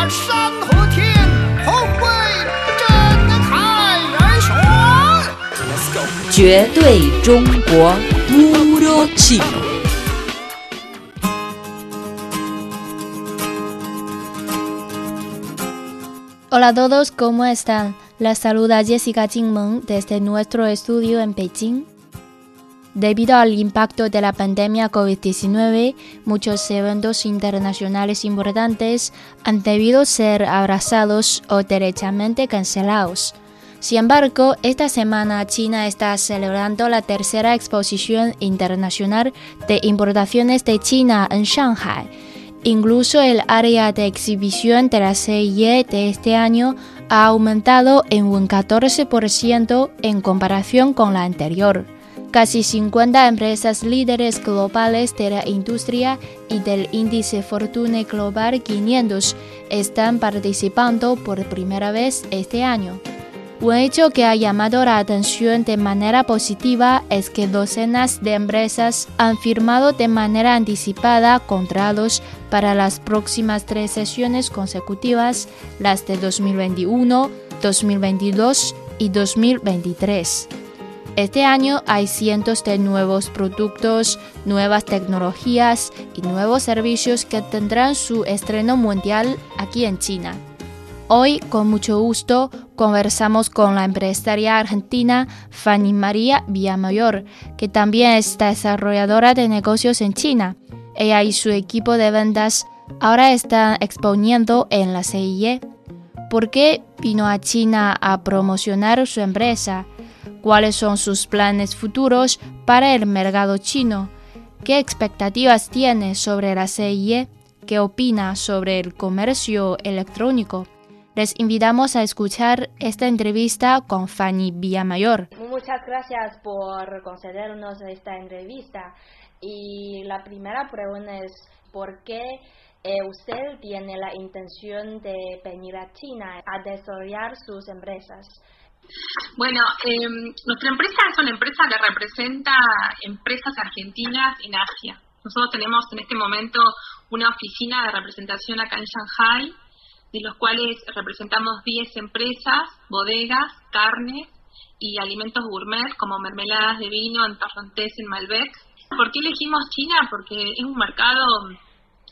把山和天同为真开而选。绝对中国乌鲁奇。 Hola a todos, ¿cómo están? Les saluda Jessica Jingmeng desde nuestro estudio en Beijing. Debido al impacto de la pandemia COVID-19, muchos eventos internacionales importantes han debido ser abrazados o derechamente cancelados. Sin embargo, esta semana China está celebrando la tercera exposición internacional de importaciones de China en Shanghai. Incluso el área de exhibición de la CIE de este año ha aumentado en un 14% en comparación con la anterior. Casi 50 empresas líderes globales de la industria y del índice Fortune Global 500 están participando por primera vez este año. Un hecho que ha llamado la atención de manera positiva es que docenas de empresas han firmado de manera anticipada contratos para las próximas tres sesiones consecutivas, las de 2021, 2022 y 2023. Este año hay cientos de nuevos productos, nuevas tecnologías y nuevos servicios que tendrán su estreno mundial aquí en China. Hoy, con mucho gusto, conversamos con la empresaria argentina Fanny María Villamayor, que también es desarrolladora de negocios en China. Ella y su equipo de ventas ahora están exponiendo en la CIE. ¿Por qué vino a China a promocionar su empresa? ¿Cuáles son sus planes futuros para el mercado chino? ¿Qué expectativas tiene sobre la CIE? ¿Qué opina sobre el comercio electrónico? Les invitamos a escuchar esta entrevista con Fanny Villamayor. Muchas gracias por concedernos esta entrevista. Y la primera pregunta es, ¿por qué eh, usted tiene la intención de venir a China a desarrollar sus empresas? Bueno, eh, nuestra empresa es una empresa que representa empresas argentinas en Asia. Nosotros tenemos en este momento una oficina de representación acá en Shanghai, de los cuales representamos 10 empresas, bodegas, carnes y alimentos gourmet como mermeladas de vino en Torrontés, en Malbec. ¿Por qué elegimos China? Porque es un mercado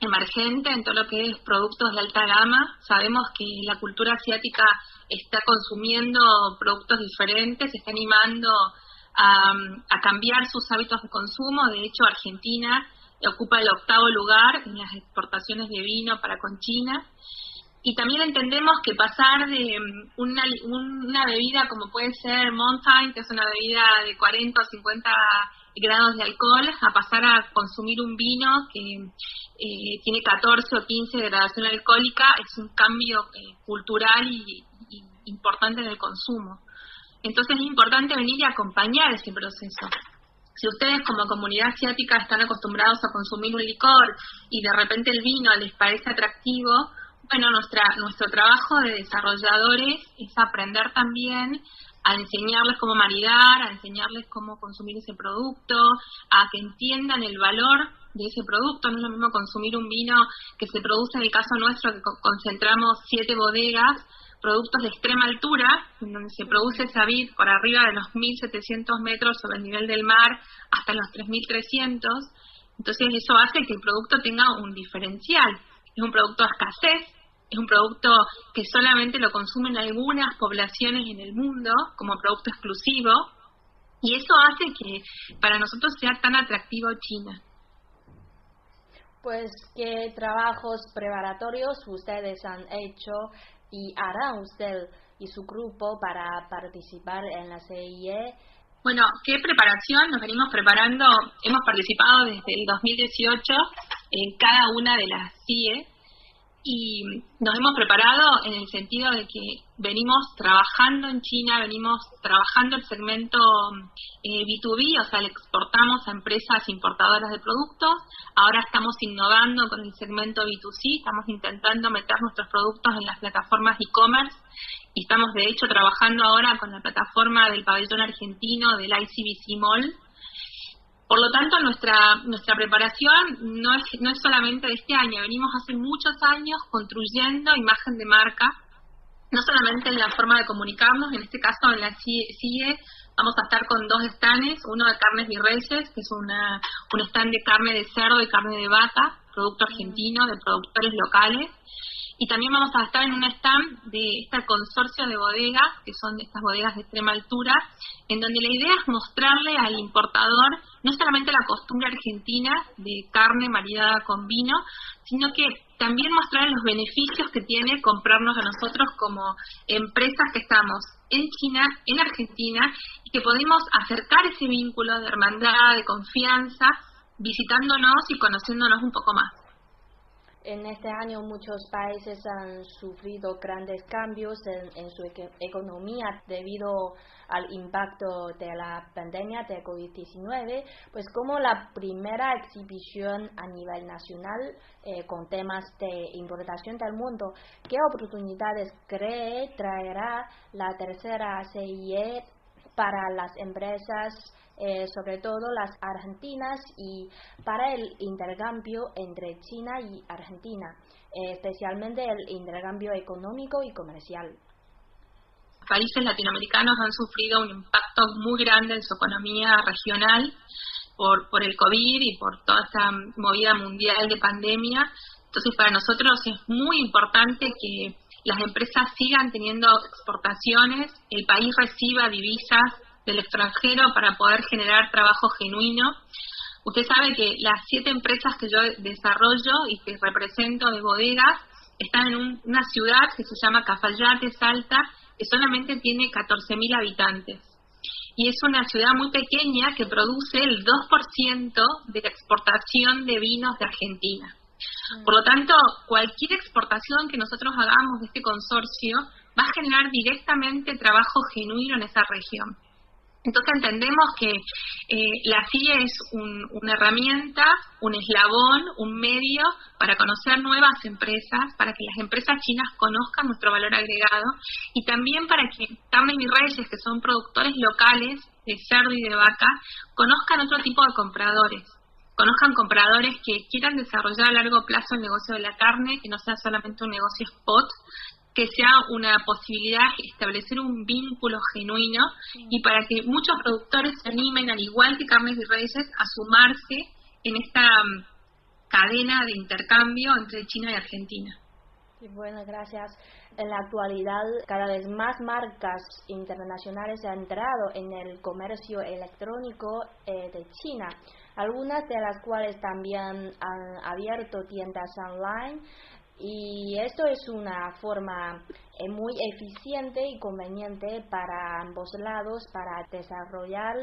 emergente en todo lo que es productos de alta gama. Sabemos que la cultura asiática está consumiendo productos diferentes, está animando a, cambiar sus hábitos de consumo. De hecho, Argentina ocupa el octavo lugar en las exportaciones de vino para con China. Y también entendemos que pasar de una, una bebida como puede ser Mountain, que es una bebida de 40 o 50 grados de alcohol, a pasar a consumir un vino que eh, tiene 14 o 15 de gradación alcohólica, es un cambio eh, cultural y, importante en el consumo. Entonces es importante venir y acompañar ese proceso si ustedes como comunidad asiática están acostumbrados a consumir un licor y de repente el vino les parece atractivo, bueno, nuestra, nuestro trabajo de desarrolladores es aprender también a enseñarles cómo maridar, a enseñarles cómo consumir ese producto, a que entiendan el valor de ese producto. No es lo mismo consumir un vino que se produce en el caso nuestro, que concentramos siete bodegas, productos de extrema altura, donde se produce esa vid por arriba de los 1.700 metros sobre el nivel del mar hasta los 3.300. Entonces eso hace que el producto tenga un diferencial. Es un producto de escasez, es un producto que solamente lo consumen algunas poblaciones en el mundo como producto exclusivo y eso hace que para nosotros sea tan atractivo China. Pues, ¿qué trabajos preparatorios ustedes han hecho y hará usted y su grupo para participar en la CIE? Bueno, ¿qué preparación? Nos venimos preparando, hemos participado desde el 2018 en cada una de las CIE y nos hemos preparado en el sentido de que venimos trabajando en China, venimos trabajando el segmento eh, B2B, o sea, le exportamos a empresas importadoras de productos, ahora estamos innovando con el segmento B2C, estamos intentando meter nuestros productos en las plataformas e-commerce y estamos de hecho trabajando ahora con la plataforma del pabellón argentino del ICBC Mall Por lo tanto, nuestra, nuestra preparación no es, no es solamente de este año, venimos hace muchos años construyendo imagen de marca, no solamente en la forma de comunicarnos, en este caso en la CIE vamos a estar con dos stands, uno de carnes virreyes, que es una, un stand de carne de cerdo y carne de vaca, producto argentino, de productores locales, y también vamos a estar en un stand de este consorcio de bodegas, que son estas bodegas de extrema altura, en donde la idea es mostrarle al importador no solamente la costumbre argentina de carne maridada con vino, sino que también mostrarle los beneficios que tiene comprarnos a nosotros como empresas que estamos en China, en Argentina, y que podemos acercar ese vínculo de hermandad, de confianza, visitándonos y conociéndonos un poco más. En este año muchos países han sufrido grandes cambios en, su economía debido al impacto de la pandemia de COVID-19, pues como la primera exhibición a nivel nacional eh, con temas de importación del mundo, ¿qué oportunidades cree traerá la tercera CIE para las empresas eh, sobre todo las argentinas y para el intercambio entre China y Argentina, eh, especialmente el intercambio económico y comercial. Países latinoamericanos han sufrido un impacto muy grande en su economía regional por, por el COVID y por toda esta movida mundial de pandemia. Entonces, para nosotros es muy importante que las empresas sigan teniendo exportaciones, el país reciba divisas del extranjero para poder generar trabajo genuino. Usted sabe que las siete empresas que yo desarrollo y que represento de bodegas están en una ciudad que se llama Cafayate, Salta, que solamente tiene 14.000 habitantes. Y es una ciudad muy pequeña que produce el 2% de la exportación de vinos de Argentina. Por lo tanto, cualquier exportación que nosotros hagamos de este consorcio va a generar directamente trabajo genuino en esa región. Entonces entendemos que eh, la CIE es una herramienta, un eslabón, un medio para conocer nuevas empresas, para que las empresas chinas conozcan nuestro valor agregado y también para que Carmen y Reyes, que son productores locales de cerdo y de vaca, conozcan otro tipo de compradores conozcan compradores que quieran desarrollar a largo plazo el negocio de la carne, que no sea solamente un negocio spot, que sea una posibilidad establecer un vínculo genuino y para que muchos productores se animen, al igual que Carnes y Reyes, a sumarse en esta mm, cadena de intercambio entre China y Argentina. Bueno, gracias. En la actualidad, cada vez más marcas internacionales han entrado en el comercio electrónico eh, de China, algunas de las cuales también han abierto tiendas online y esto es una forma eh, muy eficiente y conveniente para ambos lados para desarrollar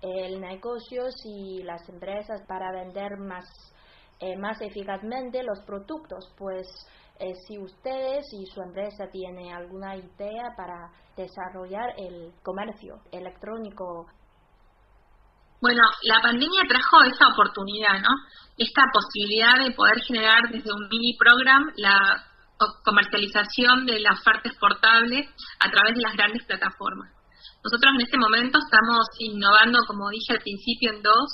el negocio y las empresas para vender más, eh, más eficazmente los productos. Pues eh, si ustedes y su empresa tienen alguna idea para desarrollar el comercio electrónico bueno, la pandemia trajo esa oportunidad, ¿no? Esta posibilidad de poder generar desde un mini program la comercialización de la oferta exportable a través de las grandes plataformas. Nosotros en este momento estamos innovando, como dije al principio, en dos.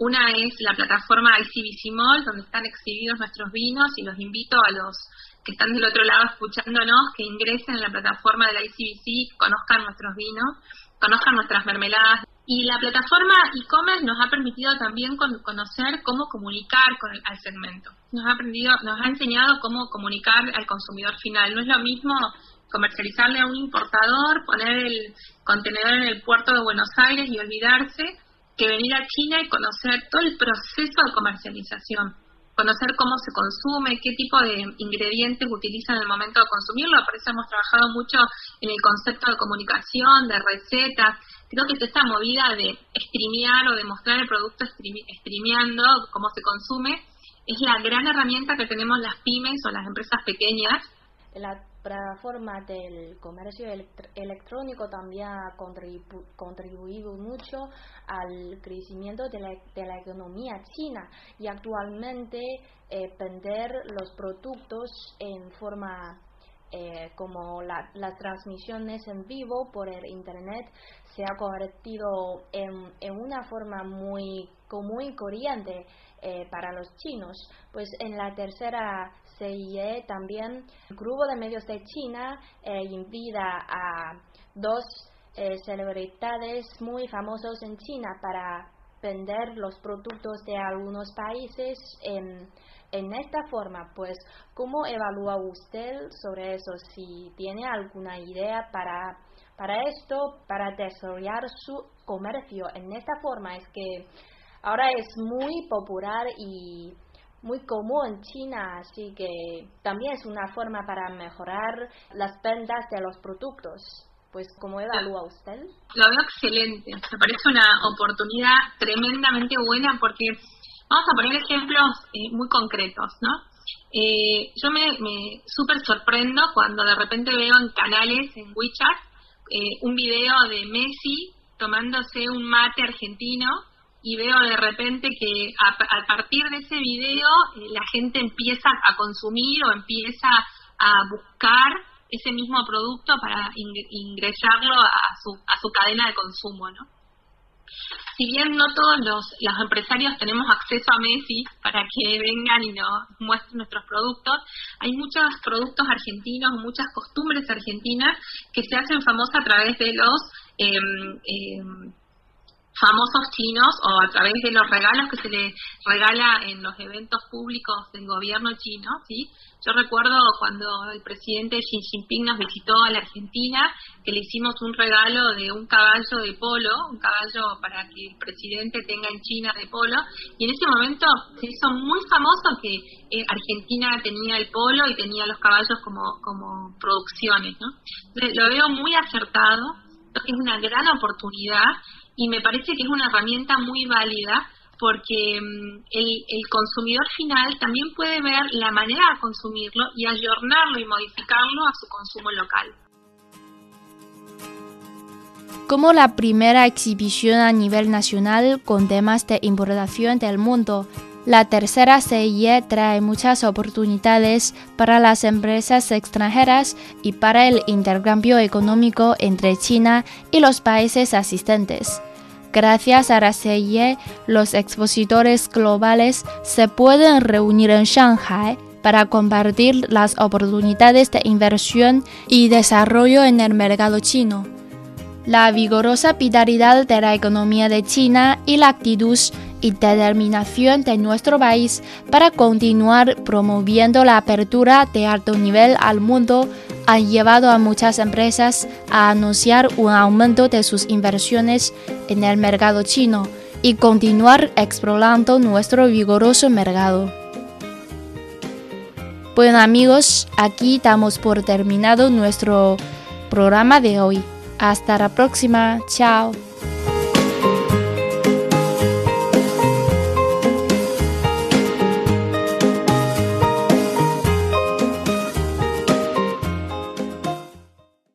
Una es la plataforma ICBC Mall, donde están exhibidos nuestros vinos y los invito a los que están del otro lado escuchándonos que ingresen en la plataforma de la ICBC, conozcan nuestros vinos, conozcan nuestras mermeladas y la plataforma e-commerce nos ha permitido también conocer cómo comunicar con el, al segmento. Nos ha, aprendido, nos ha enseñado cómo comunicar al consumidor final. No es lo mismo comercializarle a un importador, poner el contenedor en el puerto de Buenos Aires y olvidarse, que venir a China y conocer todo el proceso de comercialización. Conocer cómo se consume, qué tipo de ingredientes utilizan en el momento de consumirlo. Por eso hemos trabajado mucho en el concepto de comunicación, de recetas, creo que esta movida de streamear o de mostrar el producto streameando cómo se consume es la gran herramienta que tenemos las pymes o las empresas pequeñas. La plataforma del comercio electrónico también ha contribuido mucho al crecimiento de la, economía china y actualmente eh, vender los productos en forma eh, como las transmisiones en vivo por el Internet se ha convertido en, en una forma muy común y corriente eh, para los chinos. Pues en la tercera CIE también el grupo de medios de China eh, invita a dos eh, celebridades muy famosos en China para vender los productos de algunos países en, en esta forma. Pues, ¿cómo evalúa usted sobre eso? Si tiene alguna idea para, para esto, para desarrollar su comercio en esta forma, es que ahora es muy popular y muy común en China, así que también es una forma para mejorar las ventas de los productos. Pues, ¿cómo evalúa usted? Lo veo excelente, me parece una oportunidad tremendamente buena porque vamos a poner ejemplos eh, muy concretos, ¿no? Eh, yo me, me súper sorprendo cuando de repente veo en canales, en WeChat, eh, un video de Messi tomándose un mate argentino y veo de repente que a, partir de ese video eh, la gente empieza a consumir o empieza a buscar ese mismo producto para ingresarlo a su, a su cadena de consumo, ¿no? Si bien no todos los, los empresarios tenemos acceso a Messi para que vengan y nos muestren nuestros productos, hay muchos productos argentinos, muchas costumbres argentinas que se hacen famosas a través de los eh, eh, famosos chinos o a través de los regalos que se les regala en los eventos públicos del gobierno chino, ¿sí? Yo recuerdo cuando el presidente Xi Jinping nos visitó a la Argentina, que le hicimos un regalo de un caballo de polo, un caballo para que el presidente tenga en China de polo, y en ese momento se hizo muy famoso que eh, Argentina tenía el polo y tenía los caballos como, como producciones, ¿no? lo veo muy acertado, es una gran oportunidad y me parece que es una herramienta muy válida porque mm, el, consumidor final también puede ver la manera de consumirlo y ayornarlo y modificarlo a su consumo local. Como la primera exhibición a nivel nacional con temas de importación del mundo, la tercera CIE trae muchas oportunidades para las empresas extranjeras y para el intercambio económico entre China y los países asistentes. Gracias a la CIE, los expositores globales se pueden reunir en Shanghai para compartir las oportunidades de inversión y desarrollo en el mercado chino. La vigorosa vitalidad de la economía de China y la actitud y determinación de nuestro país para continuar promoviendo la apertura de alto nivel al mundo han llevado a muchas empresas a anunciar un aumento de sus inversiones en el mercado chino y continuar explorando nuestro vigoroso mercado. Bueno amigos, aquí damos por terminado nuestro programa de hoy. Hasta la próxima, chao.